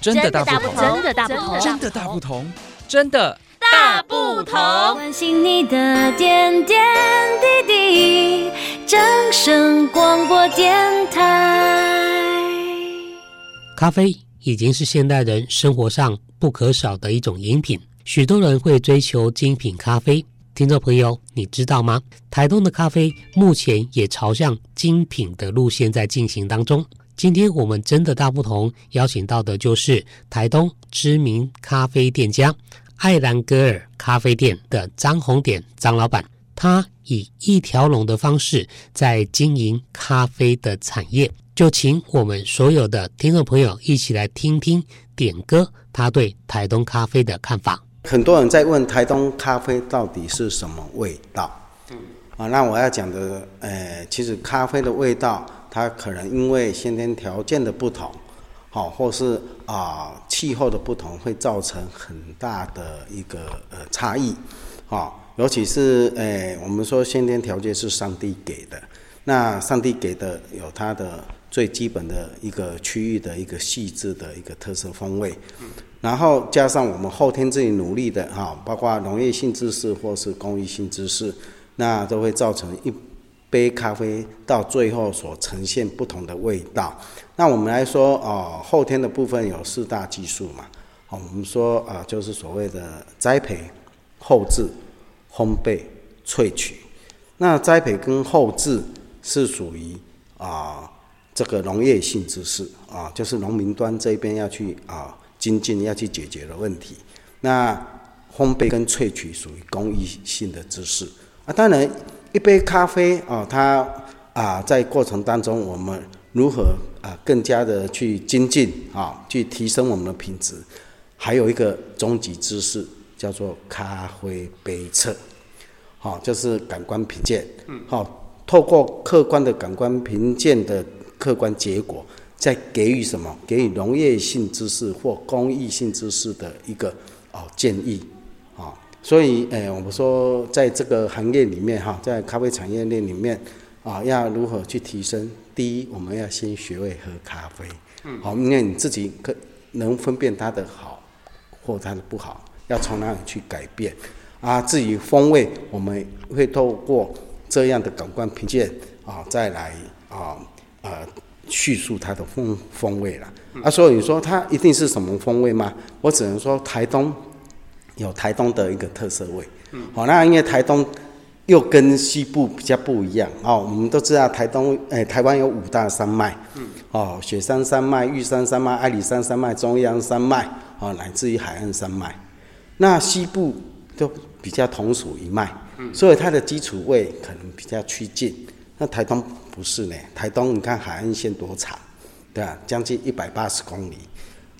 真的大不同，真的大不同，真的大不同，真的大不同。关心你的点点滴滴，掌声广播电台。咖啡已经是现代人生活上不可少的一种饮品，许多人会追求精品咖啡。听众朋友，你知道吗？台东的咖啡目前也朝向精品的路线在进行当中。今天我们真的大不同，邀请到的就是台东知名咖啡店家艾兰格尔咖啡店的张弘典张老板，他以一条龙的方式在经营咖啡的产业。就请我们所有的听众朋友一起来听听典哥他对台东咖啡的看法。很多人在问台东咖啡到底是什么味道？嗯，啊，那我要讲的，呃，其实咖啡的味道。它可能因为先天条件的不同，好，或是啊气候的不同，会造成很大的一个呃差异，好，尤其是呃我们说先天条件是上帝给的，那上帝给的有它的最基本的一个区域的一个细致的一个特色风味，然后加上我们后天自己努力的哈，包括农业性知识或是工艺性知识，那都会造成一。杯咖啡到最后所呈现不同的味道。那我们来说，哦，后天的部分有四大技术嘛。哦，我们说啊，就是所谓的栽培、后制、烘焙、萃取。那栽培跟后制是属于啊这个农业性知识啊，就是农民端这边要去啊精进要去解决的问题。那烘焙跟萃取属于工艺性的知识啊，当然。一杯咖啡啊，它啊在过程当中，我们如何啊更加的去精进啊，去提升我们的品质，还有一个终极知识叫做咖啡杯测，好，就是感官品鉴，嗯，好，透过客观的感官评鉴的客观结果，再给予什么？给予农业性知识或公益性知识的一个哦建议啊。所以，诶、欸，我们说，在这个行业里面，哈，在咖啡产业链里面，啊，要如何去提升？第一，我们要先学会喝咖啡，嗯，好，因为你自己可能分辨它的好或它的不好，要从哪里去改变？啊，至于风味，我们会透过这样的感官评鉴，啊，再来啊，呃，叙述它的风风味了。啊，所以你说它一定是什么风味吗？我只能说台东。有台东的一个特色味，好，那因为台东又跟西部比较不一样哦。我们都知道台东，哎，台湾有五大山脉，哦，雪山山脉、玉山山脉、阿里山山脉、中央山脉，哦，乃至于海岸山脉。那西部都比较同属一脉，所以它的基础味可能比较趋近。那台东不是呢？台东你看海岸线多长，对吧？将近一百八十公里，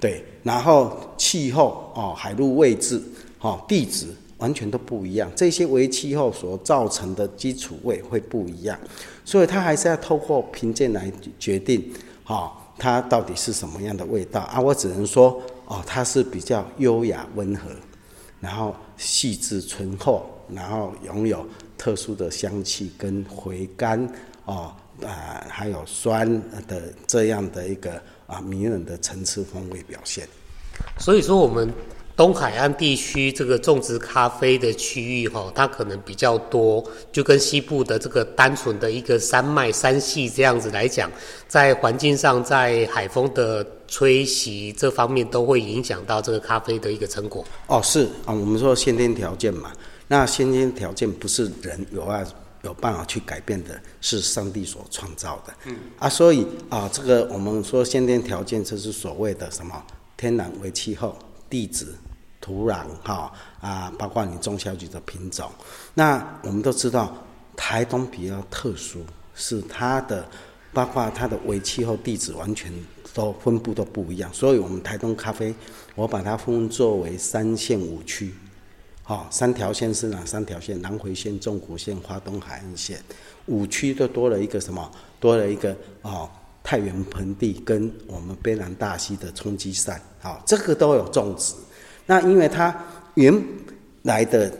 对。然后气候哦，海陆位置。哦，地质完全都不一样，这些为气候所造成的基础味会不一样，所以它还是要透过评鉴来决定，哦，它到底是什么样的味道啊？我只能说，哦，它是比较优雅温和，然后细致醇厚，然后拥有特殊的香气跟回甘，哦，啊、还有酸的这样的一个啊迷人的层次风味表现。所以说我们。东海岸地区这个种植咖啡的区域，哈，它可能比较多，就跟西部的这个单纯的一个山脉山系这样子来讲，在环境上，在海风的吹袭这方面，都会影响到这个咖啡的一个成果。哦，是啊，我们说先天条件嘛，那先天条件不是人有啊有办法去改变的，是上帝所创造的。嗯啊，所以啊，这个我们说先天条件，这是所谓的什么天然为气候。地质、土壤，哈啊，包括你种下去的品种。那我们都知道，台东比较特殊，是它的，包括它的微气候、地质完全都分布都不一样。所以，我们台东咖啡，我把它分作为三线五区，好，三条线是哪三条线？南回线、纵谷线、花东海岸线。五区都多了一个什么？多了一个哦。太原盆地跟我们卑南大溪的冲积扇，好，这个都有种植。那因为它原来的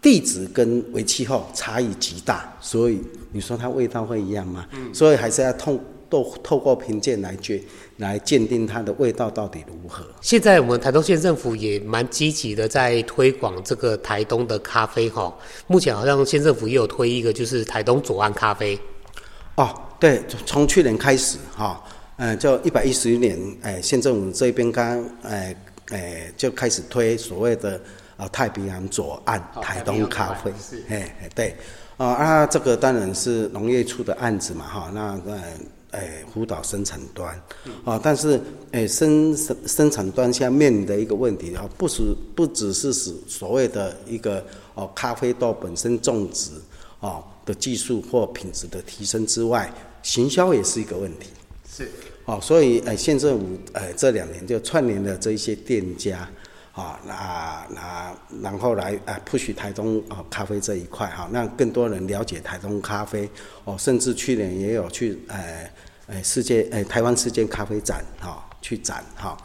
地质跟为气候差异极大，所以你说它味道会一样吗？嗯。所以还是要透都透过评鉴来决来鉴定它的味道到底如何。现在我们台东县政府也蛮积极的在推广这个台东的咖啡哈。目前好像县政府也有推一个，就是台东左岸咖啡。哦，对，从去年开始哈，嗯，就一百一十年，哎，县政府这边刚哎哎就开始推所谓的啊太平洋左岸台东咖啡，哎哎对。啊啊，这个当然是农业处的案子嘛，哈，那在哎辅导生产端，啊，但是哎生生生产端下面临的一个问题啊，不是不只是使所谓的一个哦咖啡豆本身种植哦的技术或品质的提升之外，行销也是一个问题。是，哦，所以呃县政府呃这两年就串联了这一些店家。啊，那那然后来啊，push 台东啊咖啡这一块哈，让更多人了解台东咖啡哦，甚至去年也有去呃呃世界呃台湾世界咖啡展哈去展哈，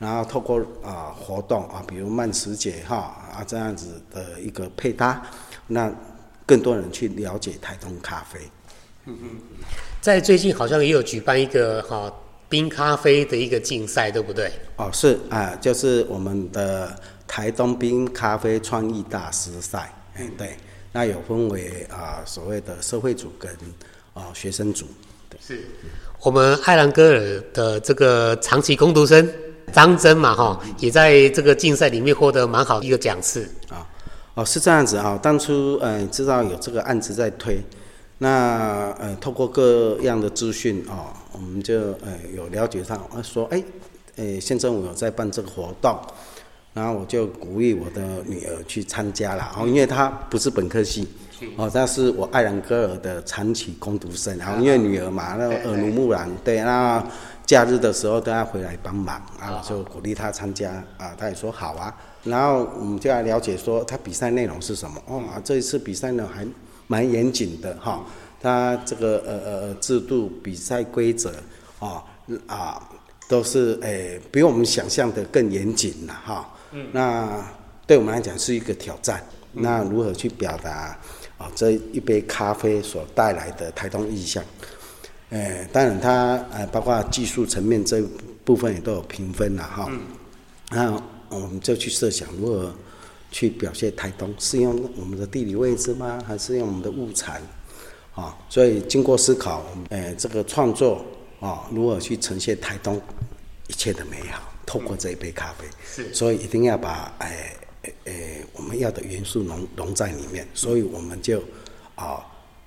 然后透过啊活动啊，比如慢食节哈啊这样子的一个配搭，让更多人去了解台东咖啡。嗯嗯，在最近好像也有举办一个哈。冰咖啡的一个竞赛，对不对？哦，是啊，就是我们的台东冰咖啡创意大师赛。嗯，对，那有分为啊所谓的社会组跟啊学生组。对，是我们艾兰戈尔的这个长期工读生张真嘛，哈，也在这个竞赛里面获得蛮好的一个奖次。啊，哦，是这样子啊，当初嗯知道有这个案子在推。那呃，透过各样的资讯啊，我们就呃有了解到，说哎，呃，县政府有在办这个活动，然后我就鼓励我的女儿去参加了，哦，因为她不是本科系，哦，她是我艾兰戈尔的长期工读生，然后因为女儿嘛，那耳濡目染，对，那假日的时候都要回来帮忙，啊，就鼓励她参加，啊，她也说好啊，然后我们就来了解说她比赛内容是什么，哦，这一次比赛呢还。蛮严谨的哈，他这个呃呃制度比赛规则啊啊都是诶、欸、比我们想象的更严谨了哈。嗯。那对我们来讲是一个挑战。嗯、那如何去表达啊这一杯咖啡所带来的台东意象？诶、欸，当然它呃包括技术层面这部分也都有评分了哈。嗯。那我们就去设想如何。去表现台东是用我们的地理位置吗？还是用我们的物产？啊，所以经过思考，呃，这个创作啊，如何去呈现台东一切的美好？透过这一杯咖啡，是，所以一定要把哎哎我们要的元素融融在里面。所以我们就啊，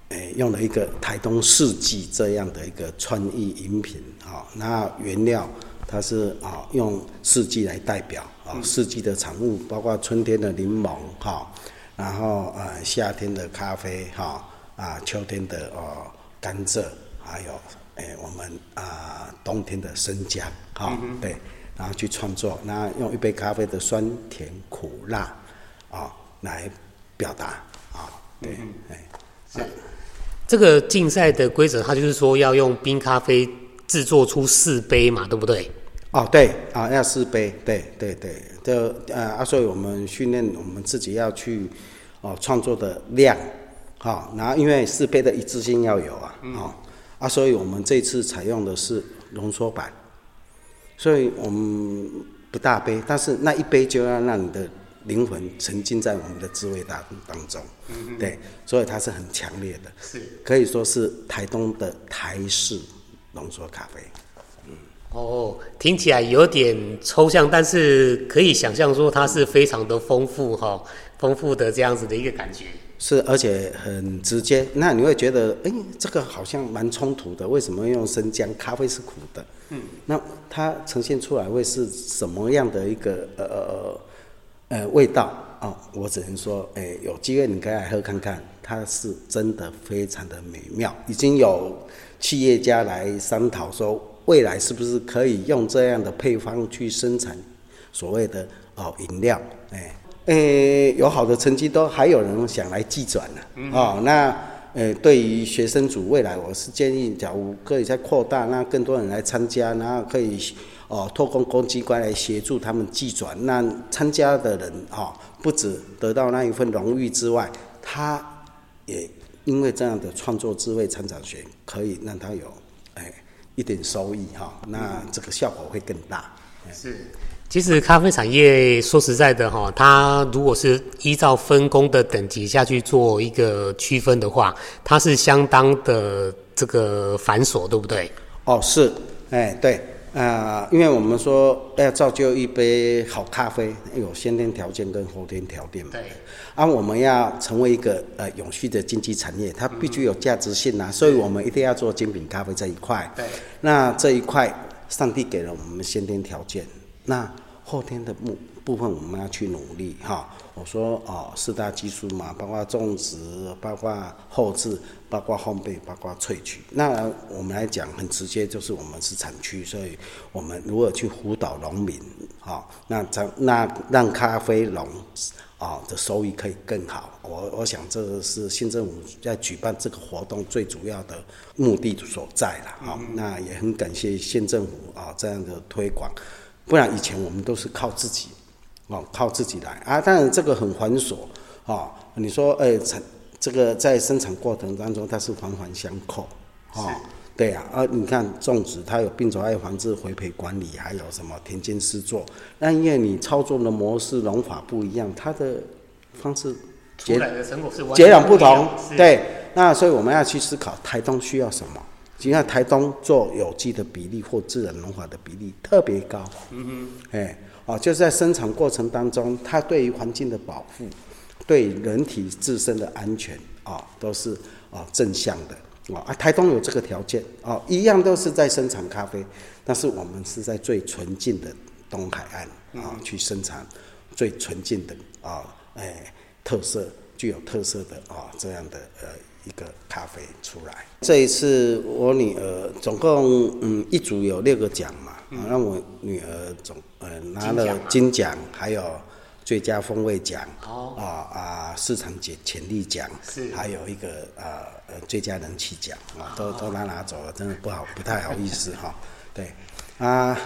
哎用了一个台东四季这样的一个创意饮品啊，那原料。它是啊，用四季来代表啊，四季的产物包括春天的柠檬哈，然后呃夏天的咖啡哈，啊秋天的哦甘蔗，还有诶我们啊冬天的生姜哈，对，然后去创作，那用一杯咖啡的酸甜苦辣啊来表达啊，对，哎，是这个竞赛的规则，它就是说要用冰咖啡。制作出四杯嘛，对不对？哦，对啊，要四杯，对对对，这呃啊，所以我们训练我们自己要去哦创作的量，好、哦，然后因为四杯的一致性要有啊，嗯、哦啊，所以我们这次采用的是浓缩版，所以我们不大杯，但是那一杯就要让你的灵魂沉浸在我们的滋味当当中，对，所以它是很强烈的，是可以说是台东的台式。浓缩咖啡，嗯，哦，听起来有点抽象，但是可以想象说它是非常的丰富哈，丰富的这样子的一个感觉。是，而且很直接。那你会觉得，哎、欸，这个好像蛮冲突的。为什么用生姜？咖啡是苦的。嗯，那它呈现出来会是什么样的一个呃呃味道啊、哦？我只能说，哎、欸，有机会你可以来喝看看，它是真的非常的美妙。已经有。企业家来商讨说，未来是不是可以用这样的配方去生产所谓的哦饮料？哎，诶，有好的成绩都还有人想来寄转呢。哦，那呃，对于学生组未来，我是建议，假如可以再扩大，让更多人来参加，然后可以哦，托公公机关来协助他们寄转，那参加的人哦，不止得到那一份荣誉之外，他也。因为这样的创作智慧成长学，可以让他有，哎，一点收益哈，那这个效果会更大。是，其实咖啡产业说实在的哈，它如果是依照分工的等级下去做一个区分的话，它是相当的这个繁琐，对不对？哦，是，哎，对。啊、呃，因为我们说要造就一杯好咖啡，有先天条件跟后天条件嘛。对。啊，我们要成为一个呃永续的经济产业，它必须有价值性啊，嗯、所以我们一定要做精品咖啡这一块。对。那这一块，上帝给了我们先天条件，那后天的部部分我们要去努力哈。我说哦，四大技术嘛，包括种植，包括后制，包括烘焙，包括萃取。那我们来讲，很直接，就是我们是产区，所以我们如何去辅导农民，啊，那咱那让咖啡农啊的收益可以更好。我我想这个是县政府在举办这个活动最主要的目的所在了。好，那也很感谢县政府啊这样的推广，不然以前我们都是靠自己。哦，靠自己来啊！当然这个很繁琐，哦，你说，哎，产这个在生产过程当中它是环环相扣，哦，对呀，啊，你看种植它有病虫害防治、肥培管理，还有什么田间施作，那因为你操作的模式、农法不一样，它的方式截截然不同，对，那所以我们要去思考台东需要什么。你看台东做有机的比例或自然农法的比例特别高，嗯哼，哎。啊，就是在生产过程当中，它对于环境的保护，对人体自身的安全啊，都是啊正向的啊。台东有这个条件啊，一样都是在生产咖啡，但是我们是在最纯净的东海岸啊去生产最纯净的啊，哎，特色具有特色的啊这样的呃一个咖啡出来。这一次我女儿总共嗯一组有六个奖嘛。啊，让我女儿总呃拿了金奖，还有最佳风味奖，啊啊市场潜潜力奖，还有一个啊呃最佳人气奖啊，都都拿拿走了，真的不好不太好意思 哈。对啊，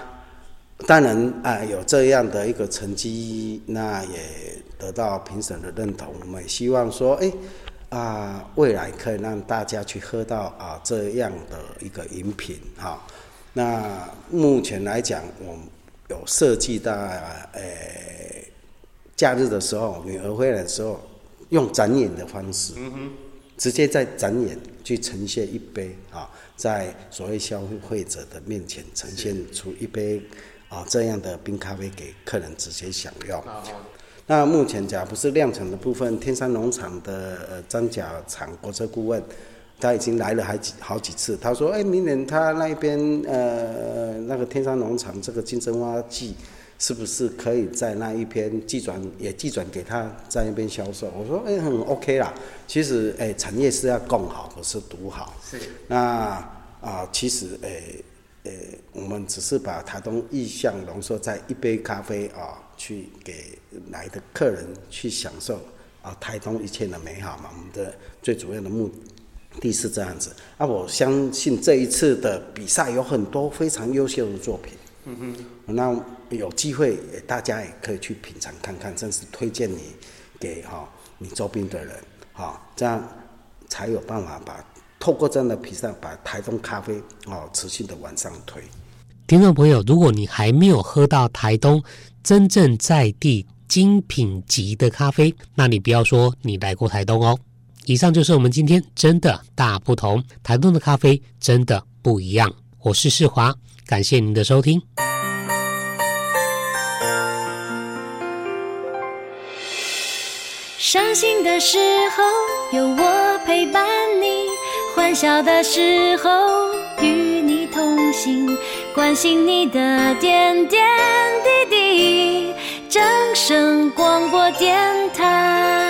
当然啊有这样的一个成绩，那也得到评审的认同。我们也希望说，哎啊未来可以让大家去喝到啊这样的一个饮品哈。那目前来讲，我有设计到，呃，假日的时候，女儿回来的时候，用展演的方式，直接在展演去呈现一杯啊，在所谓消费者的面前呈现出一杯啊这样的冰咖啡给客人直接享用。那目前假如不是量产的部分，天山农场的呃张甲厂国策顾问。他已经来了还几好几次。他说：“哎，明年他那边呃那个天山农场这个金针花季，是不是可以在那一边寄转也寄转给他在那边销售？”我说：“哎，很 OK 啦。其实哎，产业是要共好，不是独好。是。那啊、呃，其实哎呃，我们只是把台东意象浓缩在一杯咖啡啊、呃，去给来的客人去享受啊、呃，台东一切的美好嘛。我们的最主要的目的。”第四这样子啊，我相信这一次的比赛有很多非常优秀的作品。嗯哼，那有机会大家也可以去品尝看看，真是推荐你给哈你周边的人哈，这样才有办法把透过这样的比赛把台东咖啡哦持续的往上推。听众朋友，如果你还没有喝到台东真正在地精品级的咖啡，那你不要说你来过台东哦。以上就是我们今天真的大不同，台东的咖啡真的不一样。我是世华，感谢您的收听。伤心的时候有我陪伴你，欢笑的时候与你同行，关心你的点点滴滴。正声广播电台